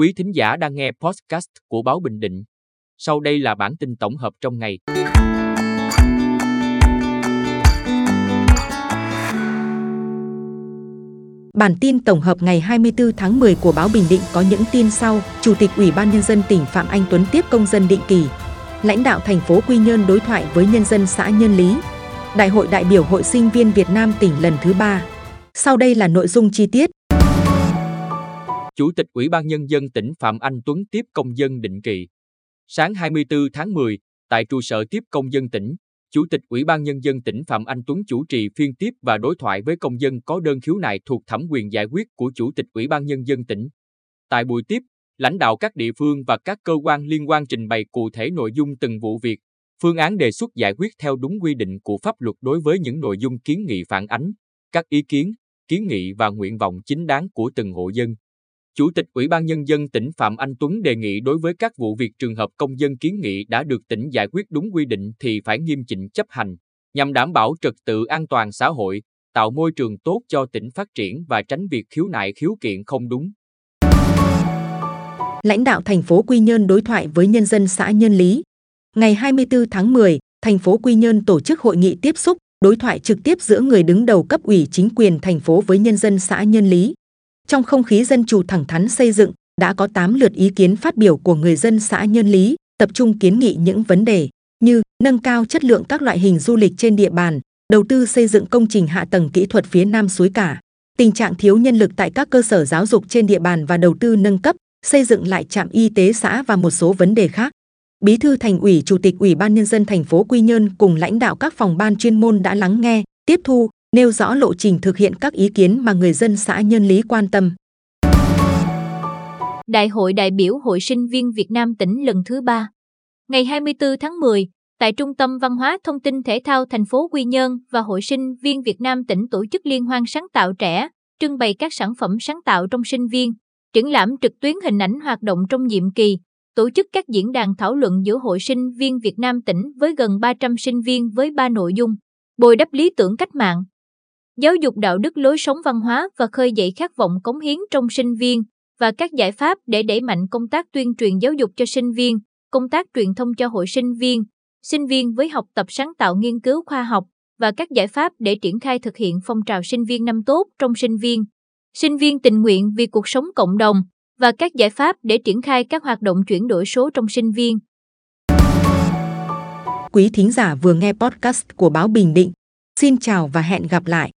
Quý thính giả đang nghe podcast của Báo Bình Định. Sau đây là bản tin tổng hợp trong ngày. Bản tin tổng hợp ngày 24 tháng 10 của báo Bình Định có những tin sau. Chủ tịch Ủy ban Nhân dân tỉnh Phạm Anh Tuấn tiếp công dân định kỳ. Lãnh đạo thành phố Quy Nhơn đối thoại với nhân dân xã Nhân Lý. Đại hội đại biểu Hội sinh viên Việt Nam tỉnh lần thứ ba. Sau đây là nội dung chi tiết. Chủ tịch Ủy ban Nhân dân tỉnh Phạm Anh Tuấn tiếp công dân định kỳ. Sáng 24 tháng 10, tại trụ sở tiếp công dân tỉnh, Chủ tịch Ủy ban Nhân dân tỉnh Phạm Anh Tuấn chủ trì phiên tiếp và đối thoại với công dân có đơn khiếu nại thuộc thẩm quyền giải quyết của Chủ tịch Ủy ban Nhân dân tỉnh. Tại buổi tiếp, lãnh đạo các địa phương và các cơ quan liên quan trình bày cụ thể nội dung từng vụ việc, phương án đề xuất giải quyết theo đúng quy định của pháp luật đối với những nội dung kiến nghị phản ánh, các ý kiến, kiến nghị và nguyện vọng chính đáng của từng hộ dân. Chủ tịch Ủy ban Nhân dân tỉnh Phạm Anh Tuấn đề nghị đối với các vụ việc trường hợp công dân kiến nghị đã được tỉnh giải quyết đúng quy định thì phải nghiêm chỉnh chấp hành, nhằm đảm bảo trật tự an toàn xã hội, tạo môi trường tốt cho tỉnh phát triển và tránh việc khiếu nại khiếu kiện không đúng. Lãnh đạo thành phố Quy Nhơn đối thoại với nhân dân xã Nhân Lý. Ngày 24 tháng 10, thành phố Quy Nhơn tổ chức hội nghị tiếp xúc, đối thoại trực tiếp giữa người đứng đầu cấp ủy chính quyền thành phố với nhân dân xã Nhân Lý. Trong không khí dân chủ thẳng thắn xây dựng, đã có 8 lượt ý kiến phát biểu của người dân xã Nhân Lý, tập trung kiến nghị những vấn đề như nâng cao chất lượng các loại hình du lịch trên địa bàn, đầu tư xây dựng công trình hạ tầng kỹ thuật phía Nam suối cả, tình trạng thiếu nhân lực tại các cơ sở giáo dục trên địa bàn và đầu tư nâng cấp, xây dựng lại trạm y tế xã và một số vấn đề khác. Bí thư Thành ủy, Chủ tịch Ủy ban nhân dân thành phố Quy Nhơn cùng lãnh đạo các phòng ban chuyên môn đã lắng nghe, tiếp thu, nêu rõ lộ trình thực hiện các ý kiến mà người dân xã Nhân Lý quan tâm. Đại hội đại biểu Hội sinh viên Việt Nam tỉnh lần thứ ba. Ngày 24 tháng 10, tại Trung tâm Văn hóa Thông tin Thể thao thành phố Quy Nhơn và Hội sinh viên Việt Nam tỉnh tổ chức liên hoan sáng tạo trẻ, trưng bày các sản phẩm sáng tạo trong sinh viên, triển lãm trực tuyến hình ảnh hoạt động trong nhiệm kỳ, tổ chức các diễn đàn thảo luận giữa Hội sinh viên Việt Nam tỉnh với gần 300 sinh viên với ba nội dung: bồi đắp lý tưởng cách mạng, giáo dục đạo đức lối sống văn hóa và khơi dậy khát vọng cống hiến trong sinh viên và các giải pháp để đẩy mạnh công tác tuyên truyền giáo dục cho sinh viên, công tác truyền thông cho hội sinh viên, sinh viên với học tập sáng tạo nghiên cứu khoa học và các giải pháp để triển khai thực hiện phong trào sinh viên năm tốt trong sinh viên, sinh viên tình nguyện vì cuộc sống cộng đồng và các giải pháp để triển khai các hoạt động chuyển đổi số trong sinh viên. Quý thính giả vừa nghe podcast của báo Bình Định. Xin chào và hẹn gặp lại.